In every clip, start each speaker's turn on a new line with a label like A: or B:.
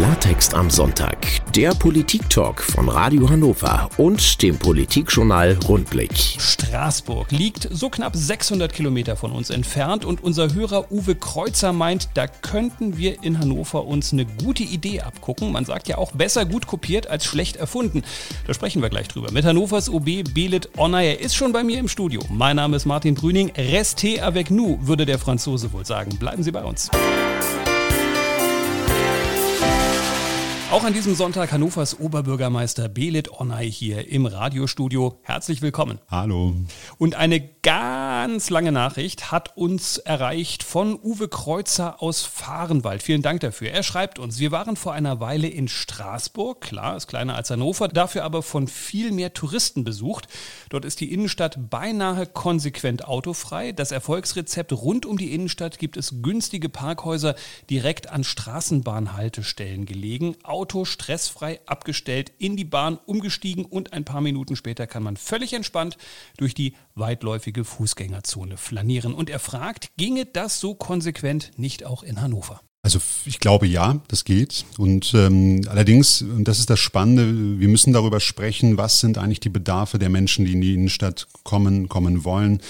A: Klartext am Sonntag, der Politik-Talk von Radio Hannover und dem Politikjournal Rundblick.
B: Straßburg liegt so knapp 600 Kilometer von uns entfernt und unser Hörer Uwe Kreuzer meint, da könnten wir in Hannover uns eine gute Idee abgucken. Man sagt ja auch besser gut kopiert als schlecht erfunden. Da sprechen wir gleich drüber. Mit Hannovers OB Belit Honor. Er ist schon bei mir im Studio. Mein Name ist Martin Brüning. Restez avec nous, würde der Franzose wohl sagen. Bleiben Sie bei uns. Auch an diesem Sonntag Hannovers Oberbürgermeister Belit Onay hier im Radiostudio. Herzlich willkommen.
C: Hallo.
B: Und eine ganz lange Nachricht hat uns erreicht von Uwe Kreuzer aus Fahrenwald. Vielen Dank dafür. Er schreibt uns, wir waren vor einer Weile in Straßburg, klar, ist kleiner als Hannover, dafür aber von viel mehr Touristen besucht. Dort ist die Innenstadt beinahe konsequent autofrei. Das Erfolgsrezept rund um die Innenstadt gibt es günstige Parkhäuser direkt an Straßenbahnhaltestellen gelegen. Auto stressfrei abgestellt, in die Bahn umgestiegen und ein paar Minuten später kann man völlig entspannt durch die weitläufige Fußgängerzone flanieren. Und er fragt, ginge das so konsequent nicht auch in Hannover?
C: Also ich glaube ja, das geht. Und ähm, allerdings, und das ist das Spannende, wir müssen darüber sprechen, was sind eigentlich die Bedarfe der Menschen, die in die Innenstadt kommen, kommen wollen,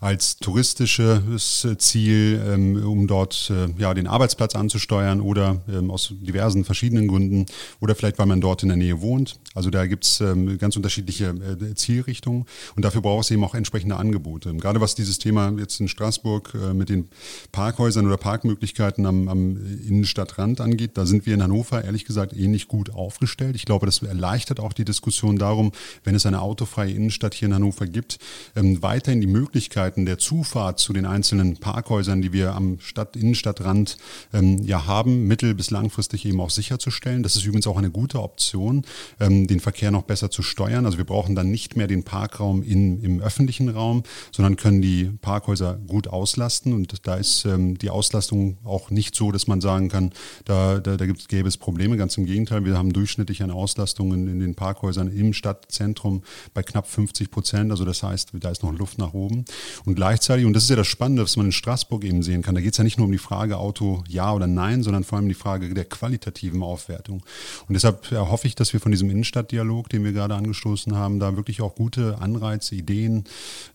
C: als touristisches Ziel, ähm, um dort äh, ja den Arbeitsplatz anzusteuern oder ähm, aus diversen verschiedenen Gründen oder vielleicht, weil man dort in der Nähe wohnt. Also da gibt's ähm, ganz unterschiedliche äh, Zielrichtungen und dafür braucht es eben auch entsprechende Angebote. Gerade was dieses Thema jetzt in Straßburg äh, mit den Parkhäusern oder Parkmöglichkeiten am, am Innenstadtrand angeht, da sind wir in Hannover ehrlich gesagt ähnlich gut aufgestellt. Ich glaube, das erleichtert auch die Diskussion darum, wenn es eine autofreie Innenstadt hier in Hannover gibt, ähm, weiterhin die Möglichkeiten der Zufahrt zu den einzelnen Parkhäusern, die wir am Stadt Innenstadtrand ähm, ja haben, mittel- bis langfristig eben auch sicherzustellen. Das ist übrigens auch eine gute Option, ähm, den Verkehr noch besser zu steuern. Also wir brauchen dann nicht mehr den Parkraum in, im öffentlichen Raum, sondern können die Parkhäuser gut auslasten. Und da ist ähm, die Auslastung auch nicht so, dass man sagen kann, da, da, da gibt, gäbe es Probleme. Ganz im Gegenteil, wir haben durchschnittlich eine Auslastung in, in den Parkhäusern im Stadtzentrum bei knapp 50 Prozent. Also das heißt, da ist noch Luft nach oben. Und gleichzeitig, und das ist ja das Spannende, was man in Straßburg eben sehen kann, da geht es ja nicht nur um die Frage Auto ja oder nein, sondern vor allem die Frage der qualitativen Aufwertung. Und deshalb hoffe ich, dass wir von diesem Innenstadtdialog, den wir gerade angestoßen haben, da wirklich auch gute Anreize, Ideen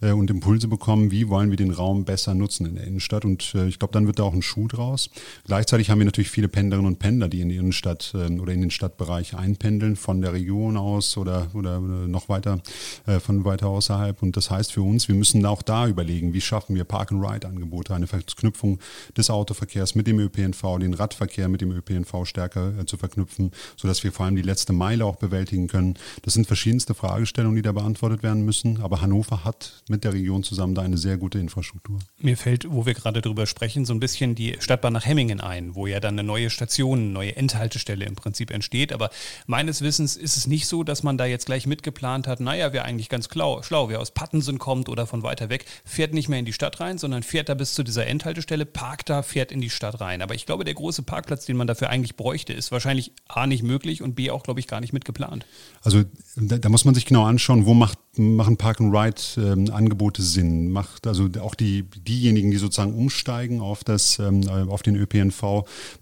C: äh, und Impulse bekommen, wie wollen wir den Raum besser nutzen in der Innenstadt. Und äh, ich glaube, dann wird da auch ein Schuh draus. Gleichzeitig haben wir natürlich viele Pendlerinnen und Pendler, die in die Innenstadt äh, oder in den Stadtbereich einpendeln, von der Region aus oder, oder noch weiter, äh, von weiter außerhalb. Und das heißt für uns, wir müssen auch da überlegen, wie schaffen wir Park-and-Ride-Angebote, eine Verknüpfung des Autoverkehrs mit dem ÖPNV, den Radverkehr mit dem ÖPNV stärker äh, zu verknüpfen, sodass wir vor allem die letzte Meile auch bewältigen können. Das sind verschiedenste Fragestellungen, die da beantwortet werden müssen. Aber Hannover hat mit der Region zusammen da eine sehr gute Infrastruktur.
B: Mir fällt, wo wir gerade drüber sprechen, so ein bisschen die Stadtbahn nach Hemmingen ein, wo ja dann eine neue Station, eine neue Endhaltestelle im Prinzip entsteht. Aber meines Wissens ist es nicht so, dass man da jetzt gleich mitgeplant hat, naja, wer eigentlich ganz schlau, schlau, wer aus Pattensen kommt oder von weiter weg, fährt nicht mehr in die Stadt rein, sondern fährt da bis zu dieser Endhaltestelle, parkt da, fährt in die Stadt rein. Aber ich glaube, der große Parkplatz, den man dafür eigentlich bräuchte, ist wahrscheinlich A nicht möglich und B auch, glaube ich, gar nicht mitgeplant.
C: Also da, da muss man sich genau anschauen, wo macht machen Park-and-Ride-Angebote ähm, Sinn? Macht also auch die, diejenigen, die sozusagen umsteigen auf, das, ähm, auf den ÖPNV,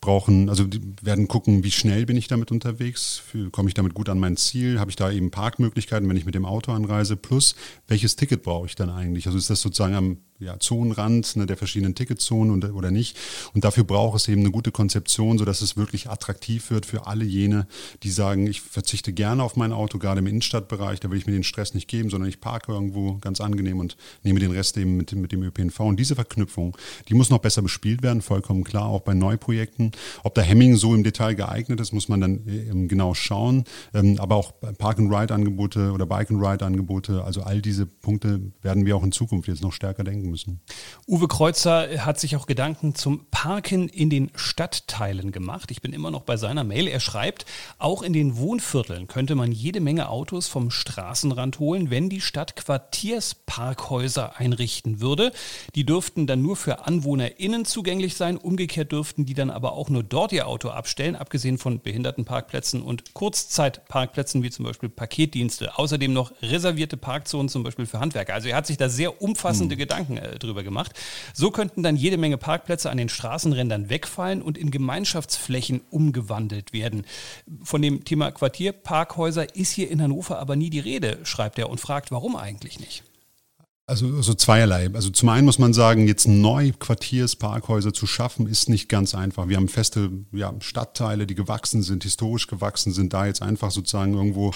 C: brauchen, also die werden gucken, wie schnell bin ich damit unterwegs? Komme ich damit gut an mein Ziel? Habe ich da eben Parkmöglichkeiten, wenn ich mit dem Auto anreise? Plus, welches Ticket brauche ich dann eigentlich? Also ist das sozusagen am ja, Zonenrand ne, der verschiedenen Ticketzonen und, oder nicht. Und dafür braucht es eben eine gute Konzeption, sodass es wirklich attraktiv wird für alle jene, die sagen, ich verzichte gerne auf mein Auto, gerade im Innenstadtbereich, da will ich mir den Stress nicht geben, sondern ich parke irgendwo ganz angenehm und nehme den Rest eben mit, mit dem ÖPNV. Und diese Verknüpfung, die muss noch besser bespielt werden, vollkommen klar, auch bei Neuprojekten. Ob der Hemming so im Detail geeignet ist, muss man dann ähm, genau schauen. Ähm, aber auch Park-and-Ride-Angebote oder Bike-and-Ride-Angebote, also all diese Punkte werden wir auch in Zukunft jetzt noch stärker denken müssen.
B: Uwe Kreuzer hat sich auch Gedanken zum Parken in den Stadtteilen gemacht. Ich bin immer noch bei seiner Mail. Er schreibt, auch in den Wohnvierteln könnte man jede Menge Autos vom Straßenrand holen, wenn die Stadt Quartiersparkhäuser einrichten würde. Die dürften dann nur für AnwohnerInnen zugänglich sein. Umgekehrt dürften die dann aber auch nur dort ihr Auto abstellen, abgesehen von Behindertenparkplätzen und Kurzzeitparkplätzen wie zum Beispiel Paketdienste. Außerdem noch reservierte Parkzonen zum Beispiel für Handwerker. Also er hat sich da sehr umfassende hm. Gedanken äh, drüber gemacht. So könnten dann jede Menge Parkplätze an den Straßenrändern wegfallen und in Gemeinschaftsflächen umgewandelt werden. Von dem Thema Quartierparkhäuser ist hier in Hannover aber nie die Rede, schreibt er und fragt, warum eigentlich nicht?
C: Also so zweierlei. Also zum einen muss man sagen, jetzt neu Quartiersparkhäuser zu schaffen, ist nicht ganz einfach. Wir haben feste ja, Stadtteile, die gewachsen sind, historisch gewachsen sind. Da jetzt einfach sozusagen irgendwo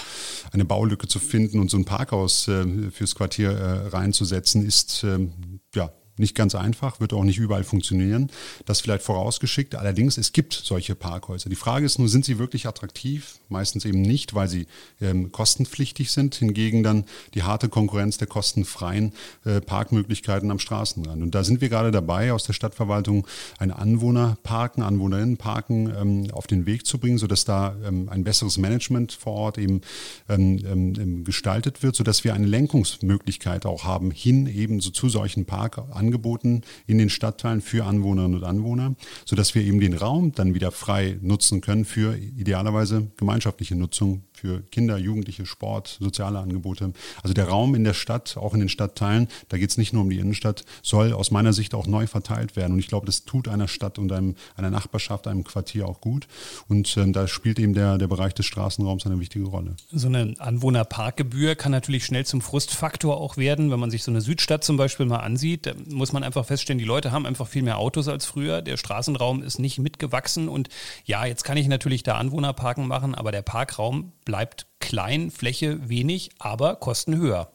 C: eine Baulücke zu finden und so ein Parkhaus äh, fürs Quartier äh, reinzusetzen, ist äh, ja nicht ganz einfach, wird auch nicht überall funktionieren. Das vielleicht vorausgeschickt. Allerdings, es gibt solche Parkhäuser. Die Frage ist nur, sind sie wirklich attraktiv? Meistens eben nicht, weil sie ähm, kostenpflichtig sind. Hingegen dann die harte Konkurrenz der kostenfreien äh, Parkmöglichkeiten am Straßenrand. Und da sind wir gerade dabei, aus der Stadtverwaltung ein Anwohnerparken, Anwohnerinnenparken ähm, auf den Weg zu bringen, sodass da ähm, ein besseres Management vor Ort eben ähm, ähm, ähm, gestaltet wird, sodass wir eine Lenkungsmöglichkeit auch haben, hin eben so zu solchen Parkanwohnern angeboten in den Stadtteilen für Anwohnerinnen und Anwohner, sodass wir eben den Raum dann wieder frei nutzen können für idealerweise gemeinschaftliche Nutzung für Kinder, Jugendliche, Sport, soziale Angebote. Also der Raum in der Stadt, auch in den Stadtteilen, da geht es nicht nur um die Innenstadt, soll aus meiner Sicht auch neu verteilt werden. Und ich glaube, das tut einer Stadt und einem, einer Nachbarschaft, einem Quartier auch gut. Und äh, da spielt eben der, der Bereich des Straßenraums eine wichtige Rolle.
B: So eine Anwohnerparkgebühr kann natürlich schnell zum Frustfaktor auch werden, wenn man sich so eine Südstadt zum Beispiel mal ansieht. Da muss man einfach feststellen, die Leute haben einfach viel mehr Autos als früher. Der Straßenraum ist nicht mitgewachsen. Und ja, jetzt kann ich natürlich da Anwohnerparken machen, aber der Parkraum bleibt bleibt klein, Fläche wenig, aber Kosten höher.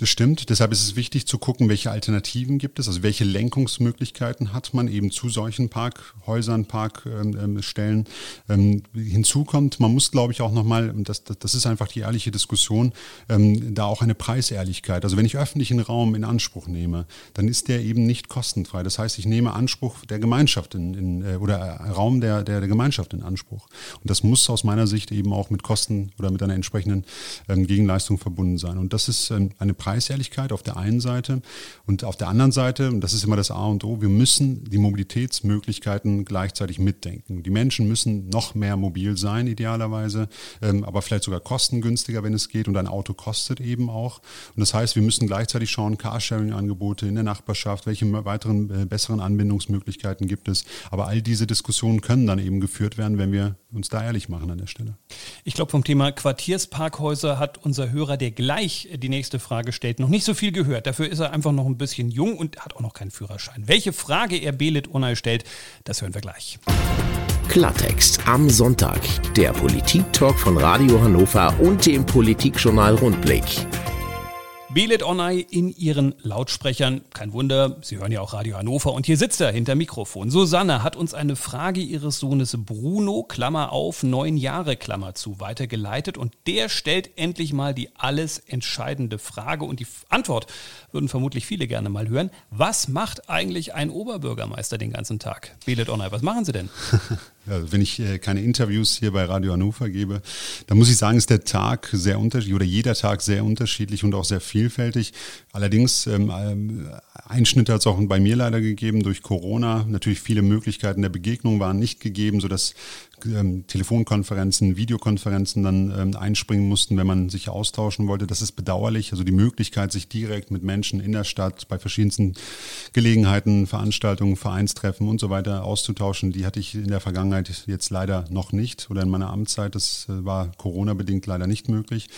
C: Das stimmt. Deshalb ist es wichtig zu gucken, welche Alternativen gibt es, also welche Lenkungsmöglichkeiten hat man eben zu solchen Parkhäusern, Parkstellen. Ähm, hinzu kommt, man muss, glaube ich, auch nochmal, das, das, das ist einfach die ehrliche Diskussion, ähm, da auch eine Preisehrlichkeit. Also wenn ich öffentlichen Raum in Anspruch nehme, dann ist der eben nicht kostenfrei. Das heißt, ich nehme Anspruch der Gemeinschaft in, in äh, oder Raum der, der, der Gemeinschaft in Anspruch. Und das muss aus meiner Sicht eben auch mit Kosten oder mit einer entsprechenden ähm, Gegenleistung verbunden sein. Und das ist ähm, eine Preis Preisehrlichkeit auf der einen Seite und auf der anderen Seite, und das ist immer das A und O, wir müssen die Mobilitätsmöglichkeiten gleichzeitig mitdenken. Die Menschen müssen noch mehr mobil sein, idealerweise, ähm, aber vielleicht sogar kostengünstiger, wenn es geht. Und ein Auto kostet eben auch. Und das heißt, wir müssen gleichzeitig schauen, Carsharing-Angebote in der Nachbarschaft, welche weiteren äh, besseren Anbindungsmöglichkeiten gibt es. Aber all diese Diskussionen können dann eben geführt werden, wenn wir uns da ehrlich machen an der Stelle.
B: Ich glaube, vom Thema Quartiersparkhäuser hat unser Hörer, der gleich die nächste Frage stellt, noch nicht so viel gehört. Dafür ist er einfach noch ein bisschen jung und hat auch noch keinen Führerschein. Welche Frage er Belit Unai stellt, das hören wir gleich.
A: Klartext am Sonntag. Der Politik-Talk von Radio Hannover und dem Politikjournal Rundblick.
B: Belet Onay in ihren Lautsprechern. Kein Wunder, Sie hören ja auch Radio Hannover und hier sitzt er hinter Mikrofon. Susanne hat uns eine Frage ihres Sohnes Bruno, Klammer auf, neun Jahre, Klammer zu, weitergeleitet und der stellt endlich mal die alles entscheidende Frage und die Antwort würden vermutlich viele gerne mal hören. Was macht eigentlich ein Oberbürgermeister den ganzen Tag? Belet Onay, was machen Sie denn?
C: Ja, wenn ich äh, keine Interviews hier bei Radio Hannover gebe, dann muss ich sagen, ist der Tag sehr unterschiedlich oder jeder Tag sehr unterschiedlich und auch sehr vielfältig. Allerdings ähm, ähm Einschnitte hat es auch bei mir leider gegeben durch Corona. Natürlich viele Möglichkeiten der Begegnung waren nicht gegeben, sodass ähm, Telefonkonferenzen, Videokonferenzen dann ähm, einspringen mussten, wenn man sich austauschen wollte. Das ist bedauerlich. Also die Möglichkeit, sich direkt mit Menschen in der Stadt bei verschiedensten Gelegenheiten, Veranstaltungen, Vereinstreffen und so weiter auszutauschen, die hatte ich in der Vergangenheit jetzt leider noch nicht oder in meiner Amtszeit. Das äh, war Corona-bedingt leider nicht möglich.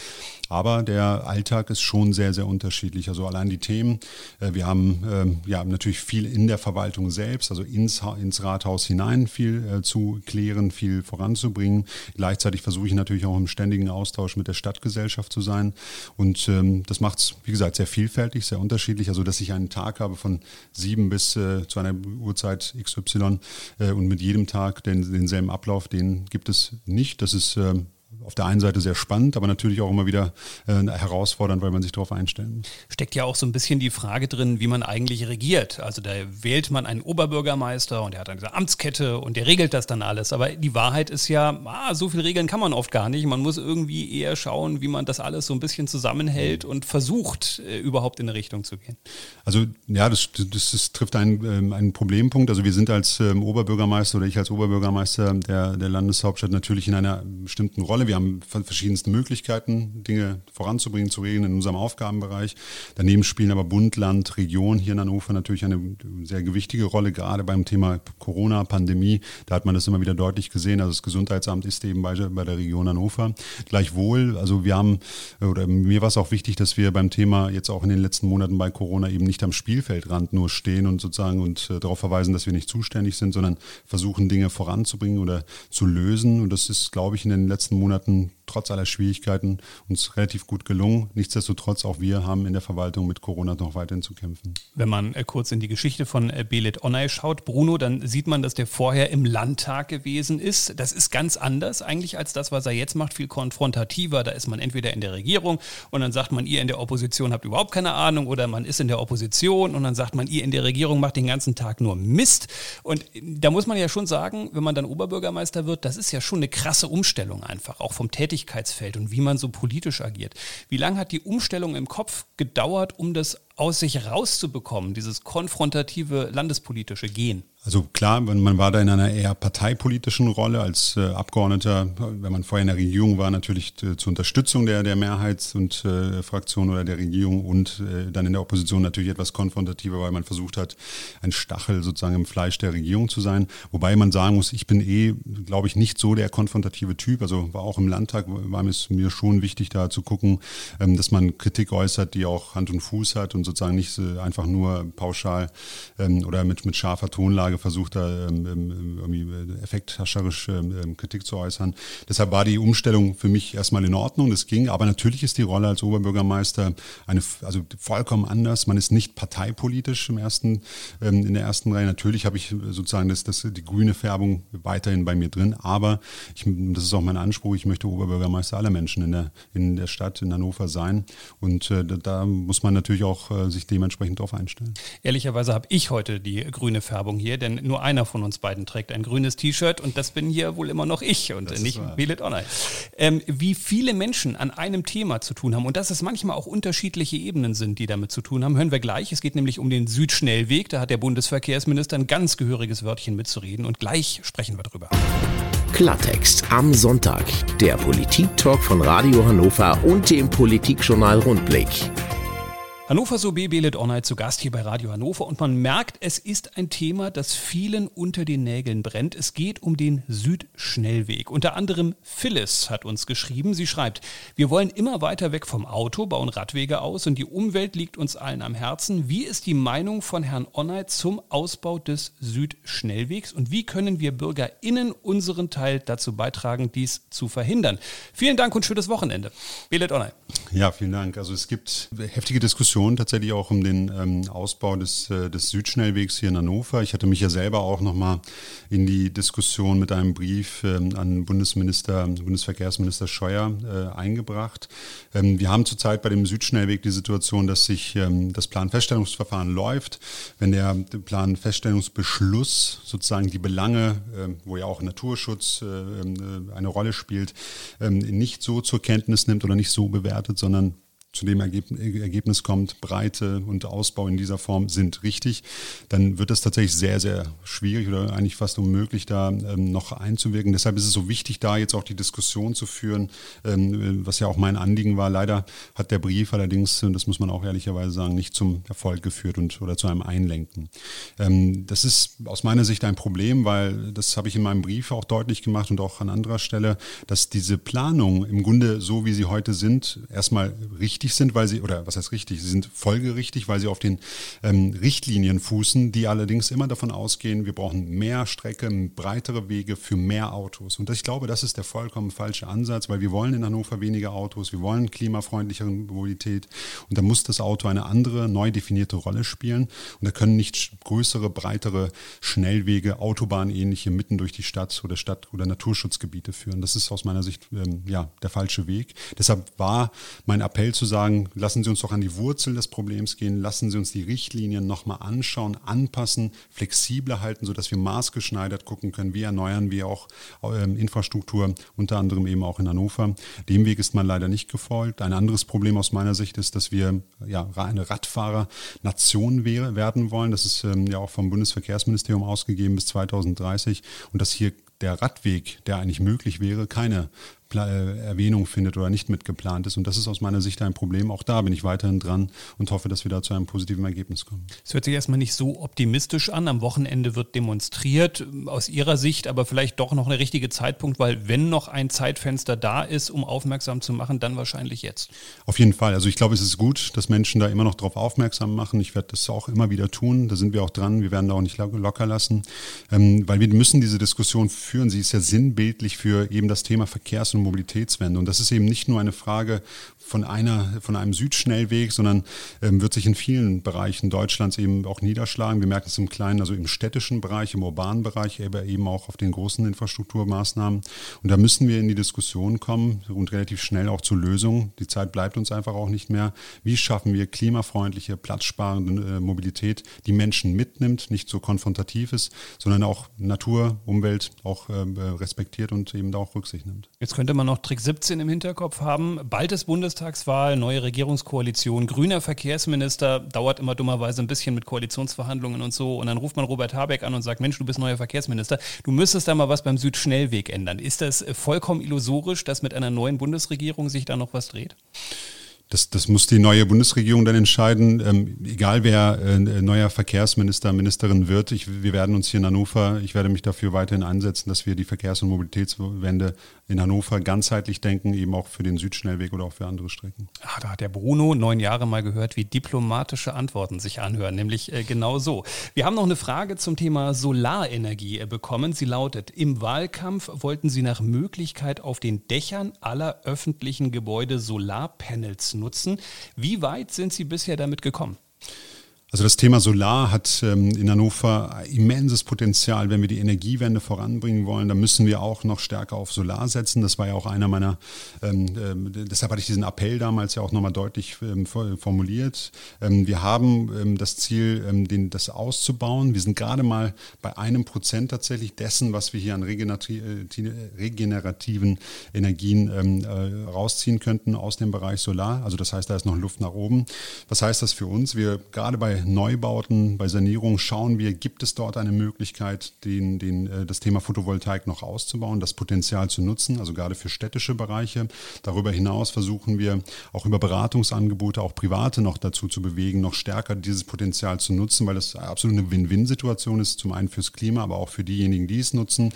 C: Aber der Alltag ist schon sehr, sehr unterschiedlich. Also allein die Themen. Äh, wir haben ähm, ja natürlich viel in der Verwaltung selbst, also ins, ins Rathaus hinein viel äh, zu klären, viel viel voranzubringen. Gleichzeitig versuche ich natürlich auch im ständigen Austausch mit der Stadtgesellschaft zu sein. Und ähm, das macht es, wie gesagt, sehr vielfältig, sehr unterschiedlich. Also, dass ich einen Tag habe von sieben bis äh, zu einer Uhrzeit XY äh, und mit jedem Tag den, denselben Ablauf, den gibt es nicht. Das ist äh, auf der einen Seite sehr spannend, aber natürlich auch immer wieder äh, herausfordernd, weil man sich darauf einstellen muss.
B: Steckt ja auch so ein bisschen die Frage drin, wie man eigentlich regiert. Also da wählt man einen Oberbürgermeister und der hat dann diese Amtskette und der regelt das dann alles. Aber die Wahrheit ist ja, ah, so viel Regeln kann man oft gar nicht. Man muss irgendwie eher schauen, wie man das alles so ein bisschen zusammenhält und versucht, äh, überhaupt in eine Richtung zu gehen.
C: Also ja, das, das, das trifft einen, ähm, einen Problempunkt. Also wir sind als ähm, Oberbürgermeister oder ich als Oberbürgermeister der, der Landeshauptstadt natürlich in einer bestimmten Rolle. Wir wir haben verschiedenste Möglichkeiten, Dinge voranzubringen, zu regeln in unserem Aufgabenbereich. Daneben spielen aber Bund, Land, Region hier in Hannover natürlich eine sehr gewichtige Rolle, gerade beim Thema Corona, Pandemie. Da hat man das immer wieder deutlich gesehen. Also das Gesundheitsamt ist eben bei, bei der Region Hannover. Gleichwohl, also wir haben, oder mir war es auch wichtig, dass wir beim Thema jetzt auch in den letzten Monaten bei Corona eben nicht am Spielfeldrand nur stehen und sozusagen und äh, darauf verweisen, dass wir nicht zuständig sind, sondern versuchen, Dinge voranzubringen oder zu lösen. Und das ist, glaube ich, in den letzten Monaten Monaten trotz aller Schwierigkeiten uns relativ gut gelungen. Nichtsdestotrotz, auch wir haben in der Verwaltung mit Corona noch weiterhin zu kämpfen.
B: Wenn man äh, kurz in die Geschichte von äh, Belit Onay schaut, Bruno, dann sieht man, dass der vorher im Landtag gewesen ist. Das ist ganz anders eigentlich als das, was er jetzt macht, viel konfrontativer. Da ist man entweder in der Regierung und dann sagt man, ihr in der Opposition habt überhaupt keine Ahnung oder man ist in der Opposition und dann sagt man, ihr in der Regierung macht den ganzen Tag nur Mist. Und da muss man ja schon sagen, wenn man dann Oberbürgermeister wird, das ist ja schon eine krasse Umstellung einfach, auch vom Tätigkeitsfeld Tätigkeitsfeld und wie man so politisch agiert. Wie lange hat die Umstellung im Kopf gedauert, um das aus sich rauszubekommen, dieses konfrontative landespolitische Gehen?
C: Also klar, man war da in einer eher parteipolitischen Rolle als äh, Abgeordneter, wenn man vorher in der Regierung war, natürlich äh, zur Unterstützung der, der Mehrheits- und äh, Fraktion oder der Regierung und äh, dann in der Opposition natürlich etwas konfrontativer, weil man versucht hat, ein Stachel sozusagen im Fleisch der Regierung zu sein. Wobei man sagen muss, ich bin eh, glaube ich, nicht so der konfrontative Typ. Also war auch im Landtag, war es mir schon wichtig, da zu gucken, ähm, dass man Kritik äußert, die auch Hand und Fuß hat und sozusagen nicht einfach nur pauschal ähm, oder mit, mit scharfer Tonlage Tage versucht, da ähm, ähm, irgendwie äh, effekthascherisch ähm, Kritik zu äußern. Deshalb war die Umstellung für mich erstmal in Ordnung, das ging. Aber natürlich ist die Rolle als Oberbürgermeister eine, also vollkommen anders. Man ist nicht parteipolitisch im ersten, in der ersten Reihe. Natürlich habe ich sozusagen das, das, die grüne Färbung weiterhin bei mir drin, aber ich, das ist auch mein Anspruch, ich möchte Oberbürgermeister aller Menschen in der, in der Stadt, in Hannover sein. Und äh, da muss man natürlich auch äh, sich dementsprechend darauf einstellen.
B: Ehrlicherweise habe ich heute die grüne Färbung hier, denn nur einer von uns beiden trägt ein grünes T-Shirt und das bin hier wohl immer noch ich und nicht Belit Online. Ähm, wie viele Menschen an einem Thema zu tun haben und dass es manchmal auch unterschiedliche Ebenen sind, die damit zu tun haben, hören wir gleich. Es geht nämlich um den Südschnellweg. Da hat der Bundesverkehrsminister ein ganz gehöriges Wörtchen mitzureden und gleich sprechen wir drüber.
A: Klartext am Sonntag. Der Politik-Talk von Radio Hannover und dem Politikjournal Rundblick.
B: Hannover so Belet Online zu Gast hier bei Radio Hannover und man merkt, es ist ein Thema, das vielen unter den Nägeln brennt. Es geht um den Südschnellweg. Unter anderem Phyllis hat uns geschrieben. Sie schreibt, wir wollen immer weiter weg vom Auto, bauen Radwege aus und die Umwelt liegt uns allen am Herzen. Wie ist die Meinung von Herrn Onneit zum Ausbau des Südschnellwegs und wie können wir BürgerInnen unseren Teil dazu beitragen, dies zu verhindern? Vielen Dank und schönes Wochenende. Belet Onneit.
C: Ja, vielen Dank. Also es gibt heftige Diskussionen Diskussion tatsächlich auch um den ähm, Ausbau des, äh, des Südschnellwegs hier in Hannover. Ich hatte mich ja selber auch nochmal in die Diskussion mit einem Brief ähm, an Bundesminister, Bundesverkehrsminister Scheuer äh, eingebracht. Ähm, wir haben zurzeit bei dem Südschnellweg die Situation, dass sich ähm, das Planfeststellungsverfahren läuft. Wenn der Planfeststellungsbeschluss sozusagen die Belange, äh, wo ja auch Naturschutz äh, ähm, äh, eine Rolle spielt, ähm, nicht so zur Kenntnis nimmt oder nicht so bewertet, sondern zu dem Ergebnis kommt, Breite und Ausbau in dieser Form sind richtig, dann wird es tatsächlich sehr, sehr schwierig oder eigentlich fast unmöglich, da ähm, noch einzuwirken. Deshalb ist es so wichtig, da jetzt auch die Diskussion zu führen, ähm, was ja auch mein Anliegen war. Leider hat der Brief allerdings, und das muss man auch ehrlicherweise sagen, nicht zum Erfolg geführt und oder zu einem Einlenken. Ähm, das ist aus meiner Sicht ein Problem, weil das habe ich in meinem Brief auch deutlich gemacht und auch an anderer Stelle, dass diese Planungen im Grunde so, wie sie heute sind, erstmal richtig richtig sind, weil sie, oder was heißt richtig, sie sind folgerichtig, weil sie auf den ähm, Richtlinien fußen, die allerdings immer davon ausgehen, wir brauchen mehr Strecke, breitere Wege für mehr Autos. Und ich glaube, das ist der vollkommen falsche Ansatz, weil wir wollen in Hannover weniger Autos, wir wollen klimafreundlichere Mobilität und da muss das Auto eine andere, neu definierte Rolle spielen. Und da können nicht größere, breitere Schnellwege, Autobahnähnliche mitten durch die Stadt oder Stadt- oder Naturschutzgebiete führen. Das ist aus meiner Sicht ähm, ja, der falsche Weg. Deshalb war mein Appell zu sagen, lassen Sie uns doch an die Wurzel des Problems gehen, lassen Sie uns die Richtlinien nochmal anschauen, anpassen, flexibler halten, sodass wir maßgeschneidert gucken können, wie erneuern wir auch ähm, Infrastruktur, unter anderem eben auch in Hannover. Dem Weg ist man leider nicht gefolgt. Ein anderes Problem aus meiner Sicht ist, dass wir ja eine Radfahrernation werden wollen. Das ist ähm, ja auch vom Bundesverkehrsministerium ausgegeben bis 2030 und dass hier der Radweg, der eigentlich möglich wäre, keine Erwähnung findet oder nicht mitgeplant ist. Und das ist aus meiner Sicht ein Problem. Auch da bin ich weiterhin dran und hoffe, dass wir da zu einem positiven Ergebnis kommen.
B: Es hört sich erstmal nicht so optimistisch an. Am Wochenende wird demonstriert. Aus Ihrer Sicht aber vielleicht doch noch ein richtiger Zeitpunkt, weil wenn noch ein Zeitfenster da ist, um aufmerksam zu machen, dann wahrscheinlich jetzt.
C: Auf jeden Fall. Also ich glaube, es ist gut, dass Menschen da immer noch darauf aufmerksam machen. Ich werde das auch immer wieder tun. Da sind wir auch dran. Wir werden da auch nicht locker lassen, ähm, weil wir müssen diese Diskussion führen. Sie ist ja sinnbildlich für eben das Thema Verkehrs- und Mobilitätswende. Und das ist eben nicht nur eine Frage von einer, von einem Südschnellweg, sondern ähm, wird sich in vielen Bereichen Deutschlands eben auch niederschlagen. Wir merken es im Kleinen, also im städtischen Bereich, im urbanen Bereich, aber eben auch auf den großen Infrastrukturmaßnahmen. Und da müssen wir in die Diskussion kommen und relativ schnell auch zu Lösungen. Die Zeit bleibt uns einfach auch nicht mehr. Wie schaffen wir klimafreundliche, platzsparende äh, Mobilität, die Menschen mitnimmt, nicht so konfrontativ ist, sondern auch Natur, Umwelt auch äh, respektiert und eben auch Rücksicht nimmt.
B: Jetzt könnte man noch Trick 17 im Hinterkopf haben. Bald ist Bundes Bundestagswahl, neue Regierungskoalition, grüner Verkehrsminister, dauert immer dummerweise ein bisschen mit Koalitionsverhandlungen und so. Und dann ruft man Robert Habeck an und sagt, Mensch, du bist neuer Verkehrsminister, du müsstest da mal was beim Südschnellweg ändern. Ist das vollkommen illusorisch, dass mit einer neuen Bundesregierung sich da noch was dreht?
C: Das, das muss die neue Bundesregierung dann entscheiden. Ähm, egal wer äh, neuer Verkehrsminister, Ministerin wird, ich, wir werden uns hier in Hannover, ich werde mich dafür weiterhin einsetzen, dass wir die Verkehrs- und Mobilitätswende in Hannover ganzheitlich denken, eben auch für den Südschnellweg oder auch für andere Strecken.
B: Ach, da hat der Bruno neun Jahre mal gehört, wie diplomatische Antworten sich anhören, nämlich äh, genau so. Wir haben noch eine Frage zum Thema Solarenergie äh, bekommen. Sie lautet, im Wahlkampf wollten Sie nach Möglichkeit auf den Dächern aller öffentlichen Gebäude Solarpanels nutzen. Wie weit sind Sie bisher damit gekommen?
C: Also das Thema Solar hat ähm, in Hannover immenses Potenzial. Wenn wir die Energiewende voranbringen wollen, dann müssen wir auch noch stärker auf Solar setzen. Das war ja auch einer meiner, ähm, äh, deshalb hatte ich diesen Appell damals ja auch nochmal deutlich ähm, formuliert. Ähm, wir haben ähm, das Ziel, ähm, den, das auszubauen. Wir sind gerade mal bei einem Prozent tatsächlich dessen, was wir hier an regenerati regenerativen Energien äh, rausziehen könnten aus dem Bereich Solar. Also das heißt, da ist noch Luft nach oben. Was heißt das für uns? Wir gerade bei Neubauten, bei Sanierungen schauen wir, gibt es dort eine Möglichkeit, den, den, äh, das Thema Photovoltaik noch auszubauen, das Potenzial zu nutzen, also gerade für städtische Bereiche. Darüber hinaus versuchen wir auch über Beratungsangebote auch Private noch dazu zu bewegen, noch stärker dieses Potenzial zu nutzen, weil das absolut eine Win-Win-Situation ist, zum einen fürs Klima, aber auch für diejenigen, die es nutzen.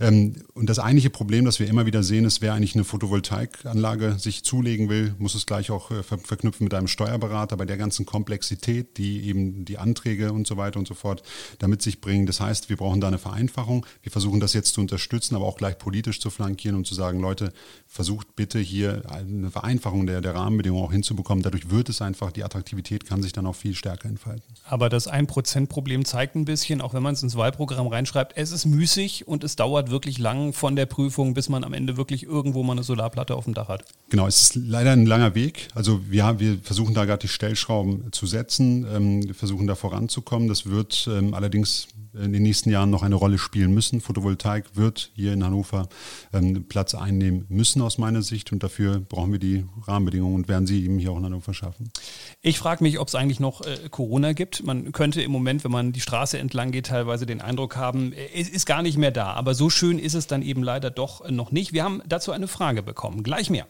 C: Ähm, und das eigentliche Problem, das wir immer wieder sehen, ist, wer eigentlich eine Photovoltaikanlage sich zulegen will, muss es gleich auch äh, verknüpfen mit einem Steuerberater bei der ganzen Komplexität, die eben die Anträge und so weiter und so fort damit sich bringen. Das heißt, wir brauchen da eine Vereinfachung. Wir versuchen das jetzt zu unterstützen, aber auch gleich politisch zu flankieren und zu sagen, Leute, versucht bitte hier eine Vereinfachung der, der Rahmenbedingungen auch hinzubekommen. Dadurch wird es einfach, die Attraktivität kann sich dann auch viel stärker entfalten.
B: Aber das 1%-Problem zeigt ein bisschen, auch wenn man es ins Wahlprogramm reinschreibt, es ist müßig und es dauert wirklich lang von der Prüfung, bis man am Ende wirklich irgendwo mal eine Solarplatte auf dem Dach hat.
C: Genau, es ist leider ein langer Weg. Also ja, wir versuchen da gerade die Stellschrauben zu setzen, ähm, versuchen da voranzukommen. Das wird ähm, allerdings in den nächsten Jahren noch eine Rolle spielen müssen. Photovoltaik wird hier in Hannover ähm, Platz einnehmen müssen aus meiner Sicht und dafür brauchen wir die Rahmenbedingungen und werden sie eben hier auch in Hannover schaffen.
B: Ich frage mich, ob es eigentlich noch äh, Corona gibt. Man könnte im Moment, wenn man die Straße entlang geht, teilweise den Eindruck haben, äh, es ist gar nicht mehr da. Aber so schön ist es dann eben leider doch noch nicht. Wir haben dazu eine Frage bekommen. Gleich mehr.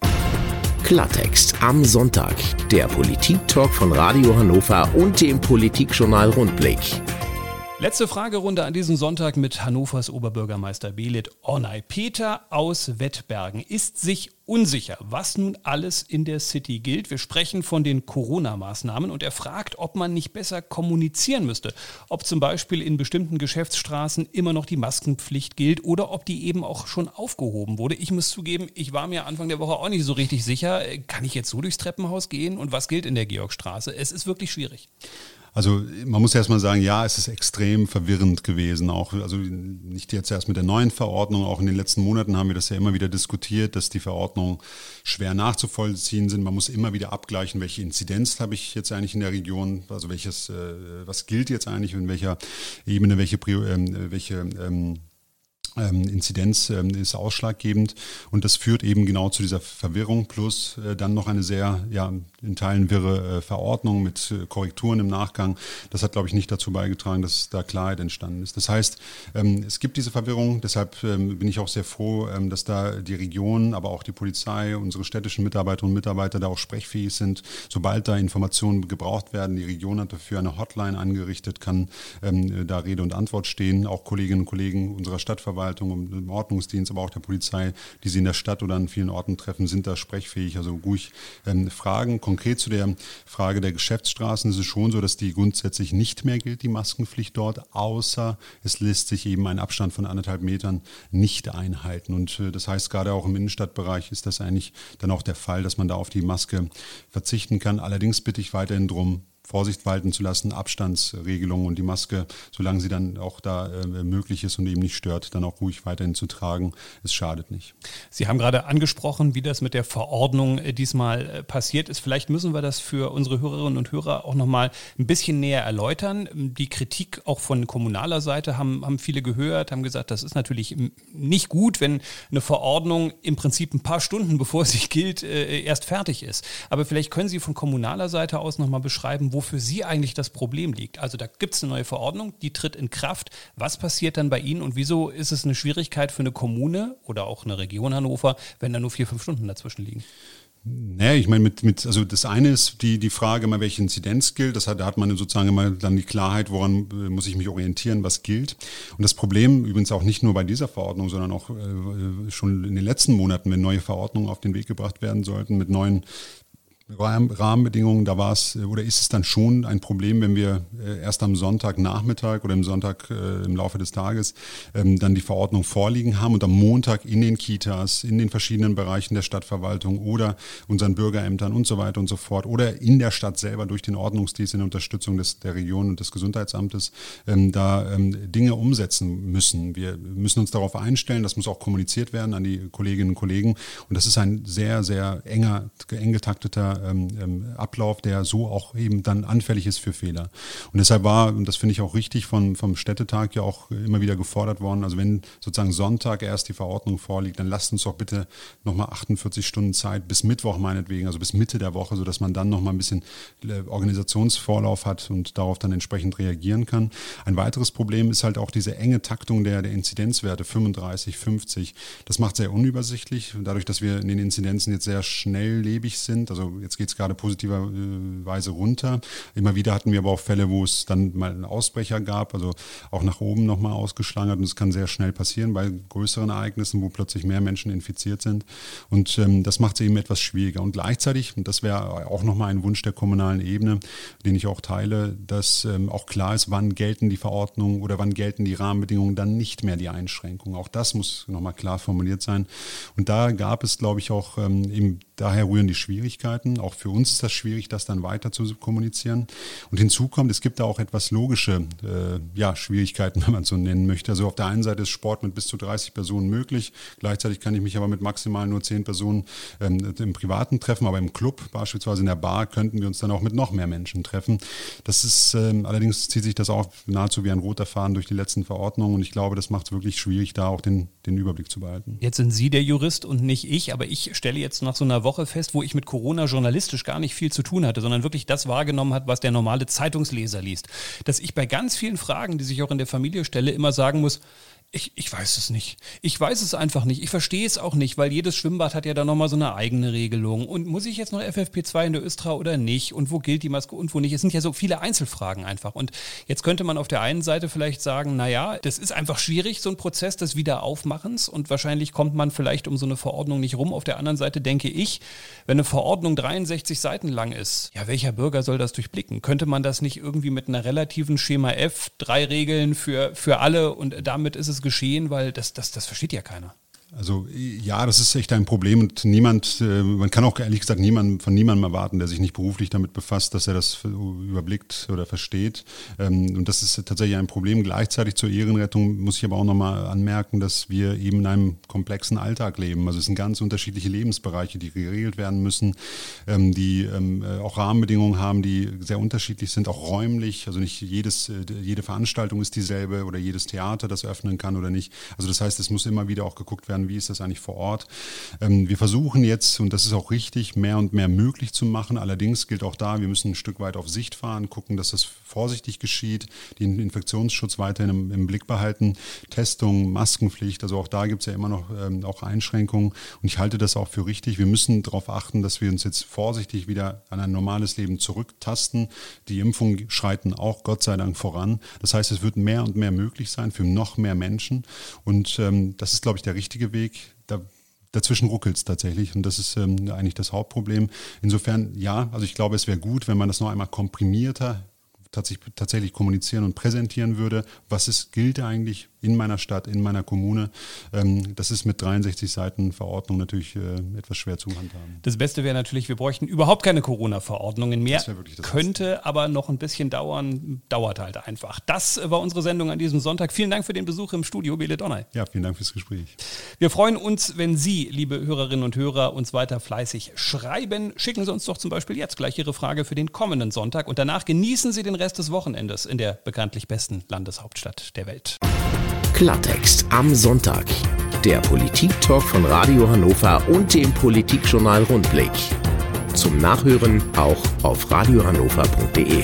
A: Klartext am Sonntag. Der Politik-Talk von Radio Hannover und dem Politikjournal Rundblick.
B: Letzte Fragerunde an diesem Sonntag mit Hannovers Oberbürgermeister Belit Ornay. Peter aus Wettbergen ist sich unsicher, was nun alles in der City gilt. Wir sprechen von den Corona-Maßnahmen und er fragt, ob man nicht besser kommunizieren müsste. Ob zum Beispiel in bestimmten Geschäftsstraßen immer noch die Maskenpflicht gilt oder ob die eben auch schon aufgehoben wurde. Ich muss zugeben, ich war mir Anfang der Woche auch nicht so richtig sicher. Kann ich jetzt so durchs Treppenhaus gehen und was gilt in der Georgstraße? Es ist wirklich schwierig.
C: Also man muss erstmal sagen, ja, es ist extrem verwirrend gewesen. Auch, also nicht jetzt erst mit der neuen Verordnung, auch in den letzten Monaten haben wir das ja immer wieder diskutiert, dass die Verordnungen schwer nachzuvollziehen sind. Man muss immer wieder abgleichen, welche Inzidenz habe ich jetzt eigentlich in der Region, also welches, äh, was gilt jetzt eigentlich, in welcher Ebene, welche, ähm, welche ähm, ähm, Inzidenz ähm, ist ausschlaggebend und das führt eben genau zu dieser Verwirrung plus äh, dann noch eine sehr ja, in Teilen wirre äh, Verordnung mit äh, Korrekturen im Nachgang. Das hat, glaube ich, nicht dazu beigetragen, dass da Klarheit entstanden ist. Das heißt, ähm, es gibt diese Verwirrung. Deshalb ähm, bin ich auch sehr froh, ähm, dass da die Region, aber auch die Polizei, unsere städtischen Mitarbeiterinnen und Mitarbeiter da auch sprechfähig sind. Sobald da Informationen gebraucht werden, die Region hat dafür eine Hotline angerichtet, kann da Rede und Antwort stehen. Auch Kolleginnen und Kollegen unserer Stadtverwaltung, im Ordnungsdienst, aber auch der Polizei, die sie in der Stadt oder an vielen Orten treffen, sind da sprechfähig. Also ruhig fragen. Konkret zu der Frage der Geschäftsstraßen ist es schon so, dass die grundsätzlich nicht mehr gilt, die Maskenpflicht dort, außer es lässt sich eben ein Abstand von anderthalb Metern nicht einhalten. Und äh, das heißt, gerade auch im Innenstadtbereich ist das eigentlich dann auch der Fall, dass man da auf die Maske verzichten kann. Allerdings bitte ich weiterhin darum, Vorsicht walten zu lassen, Abstandsregelungen und die Maske, solange sie dann auch da äh, möglich ist und eben nicht stört, dann auch ruhig weiterhin zu tragen. Es schadet nicht.
B: Sie haben gerade angesprochen, wie das mit der Verordnung äh, diesmal äh, passiert ist. Vielleicht müssen wir das für unsere Hörerinnen und Hörer auch nochmal ein bisschen näher erläutern. Die Kritik auch von kommunaler Seite haben, haben viele gehört, haben gesagt, das ist natürlich nicht gut, wenn eine Verordnung im Prinzip ein paar Stunden, bevor sie gilt, äh, erst fertig ist. Aber vielleicht können Sie von kommunaler Seite aus nochmal beschreiben, wo für Sie eigentlich das Problem liegt. Also da gibt es eine neue Verordnung, die tritt in Kraft. Was passiert dann bei Ihnen und wieso ist es eine Schwierigkeit für eine Kommune oder auch eine Region Hannover, wenn da nur vier, fünf Stunden dazwischen liegen?
C: Naja, ich meine, mit, mit, also das eine ist die, die Frage immer, welche Inzidenz gilt. Das hat, da hat man sozusagen immer dann die Klarheit, woran äh, muss ich mich orientieren, was gilt. Und das Problem, übrigens auch nicht nur bei dieser Verordnung, sondern auch äh, schon in den letzten Monaten, wenn neue Verordnungen auf den Weg gebracht werden sollten, mit neuen Rahmenbedingungen, da war es oder ist es dann schon ein Problem, wenn wir äh, erst am Sonntagnachmittag oder im Sonntag äh, im Laufe des Tages ähm, dann die Verordnung vorliegen haben und am Montag in den Kitas, in den verschiedenen Bereichen der Stadtverwaltung oder unseren Bürgerämtern und so weiter und so fort oder in der Stadt selber durch den Ordnungsdienst in Unterstützung des, der Region und des Gesundheitsamtes ähm, da ähm, Dinge umsetzen müssen. Wir müssen uns darauf einstellen, das muss auch kommuniziert werden an die Kolleginnen und Kollegen und das ist ein sehr, sehr enger, eng getakteter ähm, ähm, Ablauf, der so auch eben dann anfällig ist für Fehler. Und deshalb war, und das finde ich auch richtig, von, vom Städtetag ja auch immer wieder gefordert worden, also wenn sozusagen Sonntag erst die Verordnung vorliegt, dann lasst uns doch bitte nochmal 48 Stunden Zeit bis Mittwoch meinetwegen, also bis Mitte der Woche, sodass man dann nochmal ein bisschen äh, Organisationsvorlauf hat und darauf dann entsprechend reagieren kann. Ein weiteres Problem ist halt auch diese enge Taktung der, der Inzidenzwerte, 35, 50. Das macht sehr unübersichtlich, dadurch, dass wir in den Inzidenzen jetzt sehr schnelllebig sind, also jetzt geht es gerade positiverweise runter. Immer wieder hatten wir aber auch Fälle, wo es dann mal einen Ausbrecher gab, also auch nach oben nochmal ausgeschlagen hat. Und es kann sehr schnell passieren bei größeren Ereignissen, wo plötzlich mehr Menschen infiziert sind. Und ähm, das macht es eben etwas schwieriger. Und gleichzeitig, und das wäre auch nochmal ein Wunsch der kommunalen Ebene, den ich auch teile, dass ähm, auch klar ist, wann gelten die Verordnungen oder wann gelten die Rahmenbedingungen dann nicht mehr die Einschränkungen. Auch das muss nochmal klar formuliert sein. Und da gab es, glaube ich, auch ähm, eben daher rühren die Schwierigkeiten. Auch für uns ist das schwierig, das dann weiter zu kommunizieren. Und hinzu kommt, es gibt da auch etwas logische äh, ja, Schwierigkeiten, wenn man so nennen möchte. Also auf der einen Seite ist Sport mit bis zu 30 Personen möglich. Gleichzeitig kann ich mich aber mit maximal nur 10 Personen ähm, im Privaten treffen. Aber im Club, beispielsweise in der Bar, könnten wir uns dann auch mit noch mehr Menschen treffen. Das ist ähm, allerdings zieht sich das auch nahezu wie ein roter Faden durch die letzten Verordnungen. Und ich glaube, das macht es wirklich schwierig, da auch den, den Überblick zu behalten.
B: Jetzt sind Sie der Jurist und nicht ich, aber ich stelle jetzt nach so einer Woche fest, wo ich mit Corona journalistisch gar nicht viel zu tun hatte, sondern wirklich das wahrgenommen hat, was der normale Zeitungsleser liest. Dass ich bei ganz vielen Fragen, die sich auch in der Familie stelle, immer sagen muss, ich, ich weiß es nicht. Ich weiß es einfach nicht. Ich verstehe es auch nicht, weil jedes Schwimmbad hat ja da nochmal so eine eigene Regelung. Und muss ich jetzt noch FFP2 in der Östra oder nicht? Und wo gilt die Maske und wo nicht? Es sind ja so viele Einzelfragen einfach. Und jetzt könnte man auf der einen Seite vielleicht sagen, naja, das ist einfach schwierig, so ein Prozess des Wiederaufmachens. Und wahrscheinlich kommt man vielleicht um so eine Verordnung nicht rum. Auf der anderen Seite denke ich, wenn eine Verordnung 63 Seiten lang ist, ja, welcher Bürger soll das durchblicken? Könnte man das nicht irgendwie mit einer relativen Schema F, drei Regeln für, für alle und damit ist es geschehen, weil das, das, das versteht ja keiner.
C: Also ja, das ist echt ein Problem und niemand, äh, man kann auch ehrlich gesagt niemand, von niemandem erwarten, der sich nicht beruflich damit befasst, dass er das überblickt oder versteht. Ähm, und das ist tatsächlich ein Problem. Gleichzeitig zur Ehrenrettung muss ich aber auch nochmal anmerken, dass wir eben in einem komplexen Alltag leben. Also es sind ganz unterschiedliche Lebensbereiche, die geregelt werden müssen, ähm, die ähm, äh, auch Rahmenbedingungen haben, die sehr unterschiedlich sind, auch räumlich. Also nicht jedes, äh, jede Veranstaltung ist dieselbe oder jedes Theater, das öffnen kann oder nicht. Also das heißt, es muss immer wieder auch geguckt werden, kann, wie ist das eigentlich vor Ort. Ähm, wir versuchen jetzt, und das ist auch richtig, mehr und mehr möglich zu machen. Allerdings gilt auch da, wir müssen ein Stück weit auf Sicht fahren, gucken, dass das vorsichtig geschieht, den Infektionsschutz weiterhin im, im Blick behalten, Testung, Maskenpflicht, also auch da gibt es ja immer noch ähm, auch Einschränkungen. Und ich halte das auch für richtig. Wir müssen darauf achten, dass wir uns jetzt vorsichtig wieder an ein normales Leben zurücktasten. Die Impfungen schreiten auch Gott sei Dank voran. Das heißt, es wird mehr und mehr möglich sein für noch mehr Menschen. Und ähm, das ist, glaube ich, der richtige Weg. Da Dazwischen ruckelt es tatsächlich und das ist ähm, eigentlich das Hauptproblem. Insofern ja, also ich glaube, es wäre gut, wenn man das noch einmal komprimierter tatsächlich kommunizieren und präsentieren würde, was es gilt eigentlich in meiner Stadt, in meiner Kommune. Ähm, das ist mit 63 Seiten Verordnung natürlich äh, etwas schwer zu handhaben.
B: Das Beste wäre natürlich, wir bräuchten überhaupt keine Corona-Verordnungen mehr. Das wirklich das Könnte Beste. aber noch ein bisschen dauern, dauert halt einfach. Das war unsere Sendung an diesem Sonntag. Vielen Dank für den Besuch im Studio, Bele Donner.
C: Ja, vielen Dank fürs Gespräch.
B: Wir freuen uns, wenn Sie, liebe Hörerinnen und Hörer, uns weiter fleißig schreiben. Schicken Sie uns doch zum Beispiel jetzt gleich Ihre Frage für den kommenden Sonntag und danach genießen Sie den Rest des Wochenendes in der bekanntlich besten Landeshauptstadt der Welt.
A: Klartext am Sonntag. Der Politik-Talk von Radio Hannover und dem Politikjournal Rundblick. Zum Nachhören auch auf radiohannover.de.